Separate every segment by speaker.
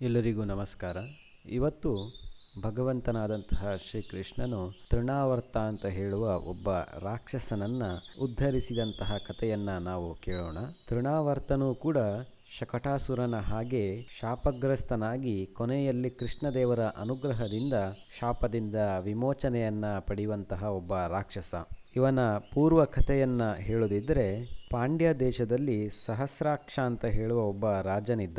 Speaker 1: ಎಲ್ಲರಿಗೂ ನಮಸ್ಕಾರ. ಇವತ್ತು ಭಗವಂತನಾದಂತಹ ಶ್ರೀಕೃಷ್ಣನು ತೃಣಾವರ್ತ ಅಂತ ಹೇಳುವ ಒಬ್ಬ ರಾಕ್ಷಸನನ್ನು ಉದ್ಧರಿಸಿದಂತಹ ಕಥೆಯನ್ನು ನಾವು ಕೇಳೋಣ. ತೃಣಾವರ್ತನೂ ಕೂಡ ಶಕಟಾಸುರನ ಹಾಗೆ ಶಾಪಗ್ರಸ್ತನಾಗಿ ಕೊನೆಯಲ್ಲಿ ಕೃಷ್ಣದೇವರ ಅನುಗ್ರಹದಿಂದ ಶಾಪದಿಂದ ವಿಮೋಚನೆಯನ್ನು ಪಡೆಯುವಂತಹ ಒಬ್ಬ ರಾಕ್ಷಸ. ಇವನ ಪೂರ್ವ ಕಥೆಯನ್ನು ಹೇಳುದಿದ್ರೆ, ಪಾಂಡ್ಯ ದೇಶದಲ್ಲಿ ಸಹಸ್ರಾಕ್ಷ ಅಂತ ಹೇಳುವ ಒಬ್ಬ ರಾಜನಿದ್ದ.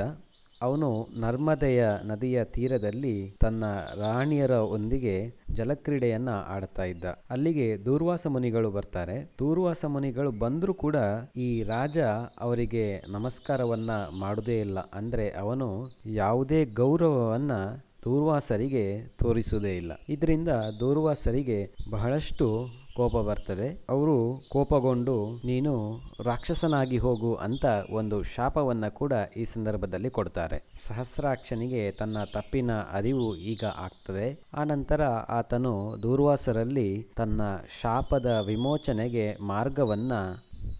Speaker 1: ಅವನು ನರ್ಮದೆಯ ನದಿಯ ತೀರದಲ್ಲಿ ತನ್ನ ರಾಣಿಯರ ಒಂದಿಗೆ ಜಲಕ್ರೀಡೆಯನ್ನ ಆಡ್ತಾ ಇದ್ದ. ಅಲ್ಲಿಗೆ ದೂರ್ವಾಸ ಮುನಿಗಳು ಬರ್ತಾರೆ. ದೂರ್ವಾಸ ಮುನಿಗಳು ಬಂದರೂ ಕೂಡ ಈ ರಾಜ ಅವರಿಗೆ ನಮಸ್ಕಾರವನ್ನ ಮಾಡುವುದೇ ಇಲ್ಲ. ಅಂದ್ರೆ ಅವನು ಯಾವುದೇ ಗೌರವವನ್ನ ದೂರ್ವಾಸರಿಗೆ ತೋರಿಸುವುದೇ ಇಲ್ಲ. ಇದರಿಂದ ದೂರ್ವಾಸರಿಗೆ ಬಹಳಷ್ಟು ಕೋಪ ಬರ್ತದೆ. ಅವರು ಕೋಪಗೊಂಡು, ನೀನು ರಾಕ್ಷಸನಾಗಿ ಹೋಗು ಅಂತ ಒಂದು ಶಾಪವನ್ನ ಕೂಡ ಈ ಸಂದರ್ಭದಲ್ಲಿ ಕೊಡ್ತಾರೆ. ಸಹಸ್ರಾಕ್ಷನಿಗೆ ತನ್ನ ತಪ್ಪಿನ ಅರಿವು ಈಗ ಆಗ್ತದೆ. ಆನಂತರ ಆತನು ದೂರ್ವಾಸರಲ್ಲಿ ತನ್ನ ಶಾಪದ ವಿಮೋಚನೆಗೆ ಮಾರ್ಗವನ್ನ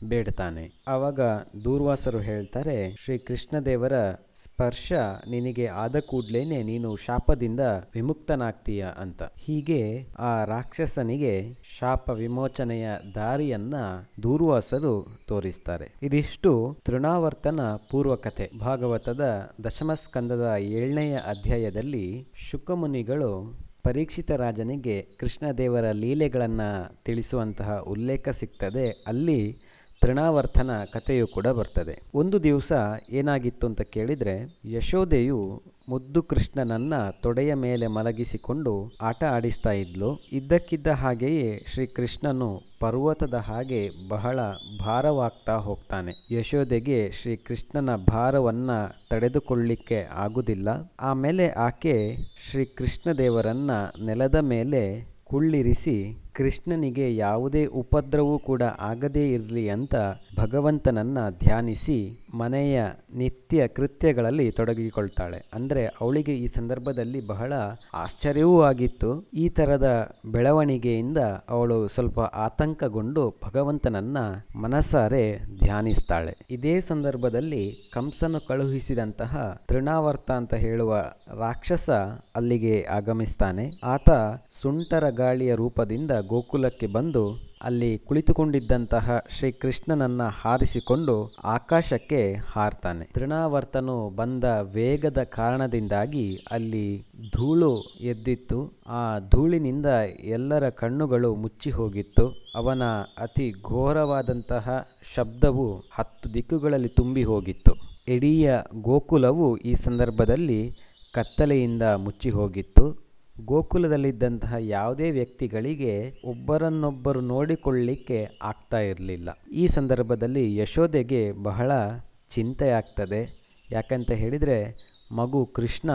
Speaker 1: ಬೇಡ್ತಾನೆ. ಆವಾಗ ದೂರ್ವಾಸರು ಹೇಳ್ತಾರೆ, ಶ್ರೀ ಕೃಷ್ಣದೇವರ ಸ್ಪರ್ಶ ನಿನಗೆ ಆದ ಕೂಡ್ಲೇನೆ ನೀನು ಶಾಪದಿಂದ ವಿಮುಕ್ತನಾಗ್ತೀಯ ಅಂತ. ಹೀಗೆ ಆ ರಾಕ್ಷಸನಿಗೆ ಶಾಪ ವಿಮೋಚನೆಯ ದಾರಿಯನ್ನ ದೂರ್ವಾಸರು ತೋರಿಸ್ತಾರೆ. ಇದಿಷ್ಟು ತೃಣಾವರ್ತನ ಪೂರ್ವಕಥೆ. ಭಾಗವತದ ದಶಮಸ್ಕಂದದ ಏಳನೆಯ ಅಧ್ಯಾಯದಲ್ಲಿ ಶುಕಮುನಿಗಳು ಪರೀಕ್ಷಿತ ರಾಜನಿಗೆ ಕೃಷ್ಣದೇವರ ಲೀಲೆಗಳನ್ನು ತಿಳಿಸುವಂತಹ ಉಲ್ಲೇಖ ಸಿಗ್ತದೆ. ಅಲ್ಲಿ ತೃಣಾವರ್ತನ ಕಥೆಯು ಕೂಡ ಬರ್ತದೆ. ಒಂದು ದಿವಸ ಏನಾಗಿತ್ತು ಅಂತ ಕೇಳಿದರೆ ಯಶೋದೆಯು ಮುದ್ದು ಕೃಷ್ಣನನ್ನ ತೊಡೆಯ ಮೇಲೆ ಮಲಗಿಸಿಕೊಂಡು ಆಟ ಆಡಿಸ್ತಾ ಇದ್ಲು. ಇದ್ದಕ್ಕಿದ್ದ ಹಾಗೆಯೇ ಶ್ರೀ ಕೃಷ್ಣನು ಪರ್ವತದ ಹಾಗೆ ಬಹಳ ಭಾರವಾಗ್ತಾ ಹೋಗ್ತಾನೆ. ಯಶೋದೆಗೆ ಶ್ರೀ ಕೃಷ್ಣನ ಭಾರವನ್ನ ತಡೆದುಕೊಳ್ಳಿಕ್ಕೆ ಆಗುವುದಿಲ್ಲ ಆಮೇಲೆ ಆಕೆ ಶ್ರೀ ಕೃಷ್ಣದೇವರನ್ನ ನೆಲದ ಮೇಲೆ ಕುಳ್ಳಿರಿಸಿ ಕೃಷ್ಣನಿಗೆ ಯಾವುದೇ ಉಪದ್ರವೂ ಕೂಡ ಆಗದೇ ಇರಲಿ ಅಂತ ಭಗವಂತನನ್ನ ಧ್ಯಾನಿಸಿ ಮನೆಯ ನಿತ್ಯ ಕೃತ್ಯಗಳಲ್ಲಿ ತೊಡಗಿಕೊಳ್ತಾಳೆ. ಅಂದರೆ ಅವಳಿಗೆ ಈ ಸಂದರ್ಭದಲ್ಲಿ ಬಹಳ ಆಶ್ಚರ್ಯವೂ ಆಗಿತ್ತು. ಈ ಥರದ ಬೆಳವಣಿಗೆಯಿಂದ ಅವಳು ಸ್ವಲ್ಪ ಆತಂಕಗೊಂಡು ಭಗವಂತನನ್ನ ಮನಸಾರೆ ಧ್ಯಾನಿಸ್ತಾಳೆ. ಇದೇ ಸಂದರ್ಭದಲ್ಲಿ ಕಂಸನು ಕಳುಹಿಸಿದಂತಹ ತೃಣಾವರ್ತ ಅಂತ ಹೇಳುವ ರಾಕ್ಷಸ ಅಲ್ಲಿಗೆ ಆಗಮಿಸ್ತಾನೆ. ಆತ ಸುಂಟರ ಗಾಳಿಯ ರೂಪದಿಂದ ಗೋಕುಲಕ್ಕೆ ಬಂದು ಅಲ್ಲಿ ಕುಳಿತುಕೊಂಡಿದ್ದಂತಹ ಶ್ರೀಕೃಷ್ಣನನ್ನ ಹಾರಿಸಿಕೊಂಡು ಆಕಾಶಕ್ಕೆ ಹಾರ್ತಾನೆ. ತೃಣಾವರ್ತನು ಬಂದ ವೇಗದ ಕಾರಣದಿಂದಾಗಿ ಅಲ್ಲಿ ಧೂಳು ಎದ್ದಿತ್ತು. ಆ ಧೂಳಿನಿಂದ ಎಲ್ಲರ ಕಣ್ಣುಗಳು ಮುಚ್ಚಿ ಹೋಗಿತ್ತು. ಅವನ ಅತಿ ಘೋರವಾದಂತಹ ಶಬ್ದವು ಹತ್ತು ದಿಕ್ಕುಗಳಲ್ಲಿ ತುಂಬಿ ಹೋಗಿತ್ತು. ಇಡೀ ಗೋಕುಲವು ಈ ಸಂದರ್ಭದಲ್ಲಿ ಕತ್ತಲೆಯಿಂದ ಮುಚ್ಚಿ ಹೋಗಿತ್ತು. ಗೋಕುಲದಲ್ಲಿದ್ದಂತಹ ಯಾವುದೇ ವ್ಯಕ್ತಿಗಳಿಗೆ ಒಬ್ಬರನ್ನೊಬ್ಬರು ನೋಡಿಕೊಳ್ಳಿಕ್ಕೆ ಆಗ್ತಾ ಇರಲಿಲ್ಲ. ಈ ಸಂದರ್ಭದಲ್ಲಿ ಯಶೋದೆಗೆ ಬಹಳ ಚಿಂತೆ ಆಗ್ತದೆ. ಯಾಕಂತ ಹೇಳಿದರೆ, ಮಗು ಕೃಷ್ಣ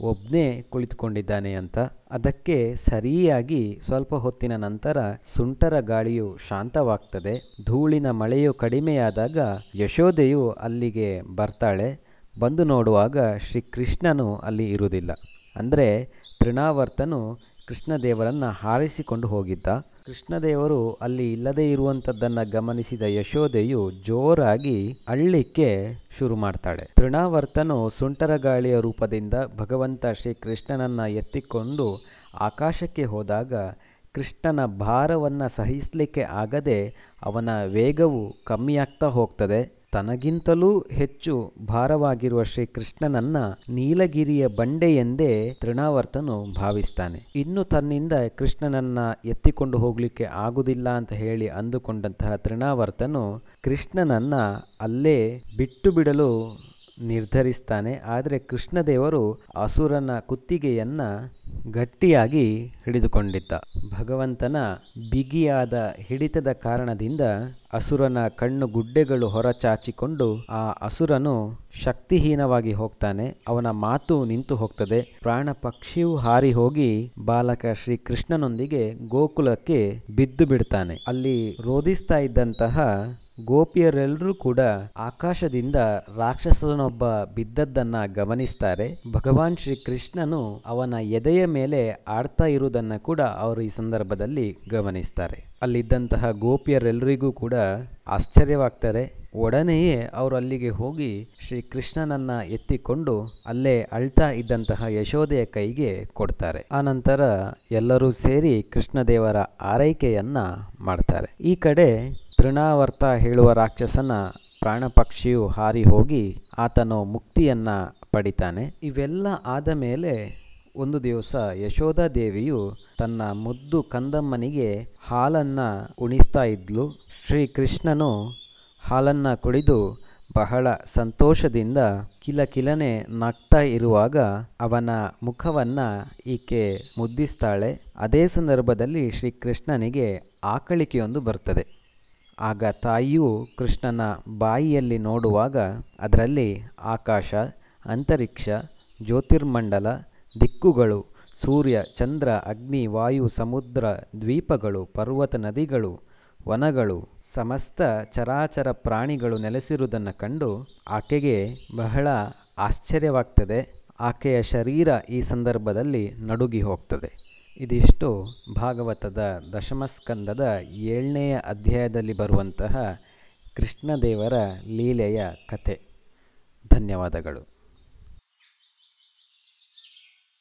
Speaker 1: ಒಬ್ಬನೇ ಕುಳಿತುಕೊಂಡಿದ್ದಾನೆ ಅಂತ. ಅದಕ್ಕೆ ಸರಿಯಾಗಿ ಸ್ವಲ್ಪ ಹೊತ್ತಿನ ನಂತರ ಸುಂಟರ ಗಾಳಿಯು ಶಾಂತವಾಗ್ತದೆ. ಧೂಳಿನ ಮಳೆಯು ಕಡಿಮೆಯಾದಾಗ ಯಶೋದೆಯು ಅಲ್ಲಿಗೆ ಬರ್ತಾಳೆ. ಬಂದು ನೋಡುವಾಗ ಶ್ರೀ ಕೃಷ್ಣನು ಅಲ್ಲಿ ಇರುವುದಿಲ್ಲ. ಅಂದರೆ ತೃಣಾವರ್ತನು ಕೃಷ್ಣದೇವರನ್ನು ಹಾರಿಸಿಕೊಂಡು ಹೋಗಿದ್ದ. ಕೃಷ್ಣದೇವರು ಅಲ್ಲಿ ಇಲ್ಲದೇ ಇರುವಂಥದ್ದನ್ನು ಗಮನಿಸಿದ ಯಶೋದೆಯು ಜೋರಾಗಿ ಅಳ್ಳಿಕ್ಕೆ ಶುರು ಮಾಡ್ತಾಳೆ. ತೃಣಾವರ್ತನು ಸುಂಟರಗಾಳಿಯ ರೂಪದಿಂದ ಭಗವಂತ ಶ್ರೀ ಕೃಷ್ಣನನ್ನು ಎತ್ತಿಕೊಂಡು ಆಕಾಶಕ್ಕೆ ಹೋದಾಗ ಕೃಷ್ಣನ ಭಾರವನ್ನು ಸಹಿಸಲಿಕ್ಕೆ ಆಗದೆ ಅವನ ವೇಗವು ಕಮ್ಮಿಯಾಗ್ತಾ ಹೋಗ್ತದೆ. ತನಗಿಂತಲೂ ಹೆಚ್ಚು ಭಾರವಾಗಿರುವ ಶ್ರೀಕೃಷ್ಣನನ್ನ ನೀಲಗಿರಿಯ ಬಂಡೆ ಎಂದೇ ತೃಣಾವರ್ತನು ಭಾವಿಸ್ತಾನೆ. ಇನ್ನು ತನ್ನಿಂದ ಕೃಷ್ಣನನ್ನ ಎತ್ತಿಕೊಂಡು ಹೋಗಲಿಕ್ಕೆ ಆಗುವುದಿಲ್ಲ ಅಂತ ಹೇಳಿ ಅಂದುಕೊಂಡಂತಹ ತೃಣಾವರ್ತನು ಕೃಷ್ಣನನ್ನ ಅಲ್ಲೇ ಬಿಟ್ಟು ಬಿಡಲು ನಿರ್ಧರಿಸ್ತಾನೆ. ಆದರೆ ಕೃಷ್ಣದೇವರು ಅಸುರನ ಕುತ್ತಿಗೆಯನ್ನ ಗಟ್ಟಿಯಾಗಿ ಹಿಡಿದುಕೊಂಡಿದ್ದ. ಭಗವಂತನ ಬಿಗಿಯಾದ ಹಿಡಿತದ ಕಾರಣದಿಂದ ಅಸುರನ ಕಣ್ಣು ಗುಡ್ಡೆಗಳು ಹೊರಚಾಚಿಕೊಂಡು ಆ ಅಸುರನು ಶಕ್ತಿಹೀನವಾಗಿ ಹೋಗ್ತಾನೆ. ಅವನ ಮಾತು ನಿಂತು ಹೋಗ್ತದೆ. ಪ್ರಾಣ ಪಕ್ಷಿಯು ಹಾರಿ ಹೋಗಿ ಬಾಲಕ ಶ್ರೀ ಕೃಷ್ಣನೊಂದಿಗೆ ಗೋಕುಲಕ್ಕೆ ಬಿದ್ದು ಬಿಡ್ತಾನೆ. ಅಲ್ಲಿ ರೋಧಿಸ್ತಾ ಇದ್ದಂತಹ ಗೋಪಿಯರೆಲ್ಲರೂ ಕೂಡ ಆಕಾಶದಿಂದ ರಾಕ್ಷಸನೊಬ್ಬ ಬಿದ್ದದ್ದನ್ನ ಗಮನಿಸ್ತಾರೆ. ಭಗವಾನ್ ಶ್ರೀ ಕೃಷ್ಣನು ಅವನ ಎದೆಯ ಮೇಲೆ ಆಡ್ತಾ ಇರುವುದನ್ನ ಕೂಡ ಅವರು ಈ ಸಂದರ್ಭದಲ್ಲಿ ಗಮನಿಸ್ತಾರೆ. ಅಲ್ಲಿದ್ದಂತಹ ಗೋಪಿಯರೆಲ್ಲರಿಗೂ ಕೂಡ ಆಶ್ಚರ್ಯವಾಗ್ತಾರೆ. ಒಡನೆಯೇ ಅವರು ಅಲ್ಲಿಗೆ ಹೋಗಿ ಶ್ರೀ ಕೃಷ್ಣನನ್ನ ಎತ್ತಿಕೊಂಡು ಅಲ್ಲೇ ಅಳ್ತಾ ಇದ್ದಂತಹ ಯಶೋದೆಯ ಕೈಗೆ ಕೊಡ್ತಾರೆ. ಆನಂತರ ಎಲ್ಲರೂ ಸೇರಿ ಕೃಷ್ಣದೇವರ ಆರೈಕೆಯನ್ನ ಮಾಡ್ತಾರೆ. ಈ ಕಡೆ ತೃಣಾವರ್ತ ಹೇಳುವ ರಾಕ್ಷಸನ ಪ್ರಾಣಪಕ್ಷಿಯು ಹಾರಿ ಹೋಗಿ ಆತನು ಮುಕ್ತಿಯನ್ನ ಪಡಿತಾನೆ. ಇವೆಲ್ಲ ಆದ ಮೇಲೆ ಒಂದು ದಿವಸ ಯಶೋಧಾ ದೇವಿಯು ತನ್ನ ಮುದ್ದು ಕಂದಮ್ಮನಿಗೆ ಹಾಲನ್ನು ಉಣಿಸ್ತಾ ಇದ್ಲು. ಶ್ರೀಕೃಷ್ಣನು ಹಾಲನ್ನು ಕುಡಿದು ಬಹಳ ಸಂತೋಷದಿಂದ ಕಿಲ ಕಿಲನೆ ನಗ್ತಾ ಇರುವಾಗ ಅವನ ಮುಖವನ್ನು ಈಕೆ ಮುದ್ದಿಸ್ತಾಳೆ. ಅದೇ ಸಂದರ್ಭದಲ್ಲಿ ಶ್ರೀಕೃಷ್ಣನಿಗೆ ಆಕಳಿಕೆಯೊಂದು ಬರ್ತದೆ. ಆಗ ತಾಯಿಯು ಕೃಷ್ಣನ ಬಾಯಿಯಲ್ಲಿ ನೋಡುವಾಗ ಅದರಲ್ಲಿ ಆಕಾಶ, ಅಂತರಿಕ್ಷ, ಜ್ಯೋತಿರ್ಮಂಡಲ, ದಿಕ್ಕುಗಳು, ಸೂರ್ಯ, ಚಂದ್ರ, ಅಗ್ನಿ, ವಾಯು, ಸಮುದ್ರ, ದ್ವೀಪಗಳು, ಪರ್ವತ ನದಿಗಳು, ವನಗಳು, ಸಮಸ್ತ ಚರಾಚರ ಪ್ರಾಣಿಗಳು ನೆಲೆಸಿರುವುದನ್ನು ಕಂಡು ಆಕೆಗೆ ಬಹಳ ಆಶ್ಚರ್ಯವಾಗ್ತದೆ. ಆಕೆಯ ಶರೀರ ಈ ಸಂದರ್ಭದಲ್ಲಿ ನಡುಗಿ ಹೋಗ್ತದೆ. ಇದಿಷ್ಟು ಭಾಗವತದ ದಶಮಸ್ಕಂದದ ಏಳನೆಯ ಅಧ್ಯಾಯದಲ್ಲಿ ಬರುವಂತಹ ಕೃಷ್ಣದೇವರ ಲೀಲೆಯ ಕಥೆ. ಧನ್ಯವಾದಗಳು.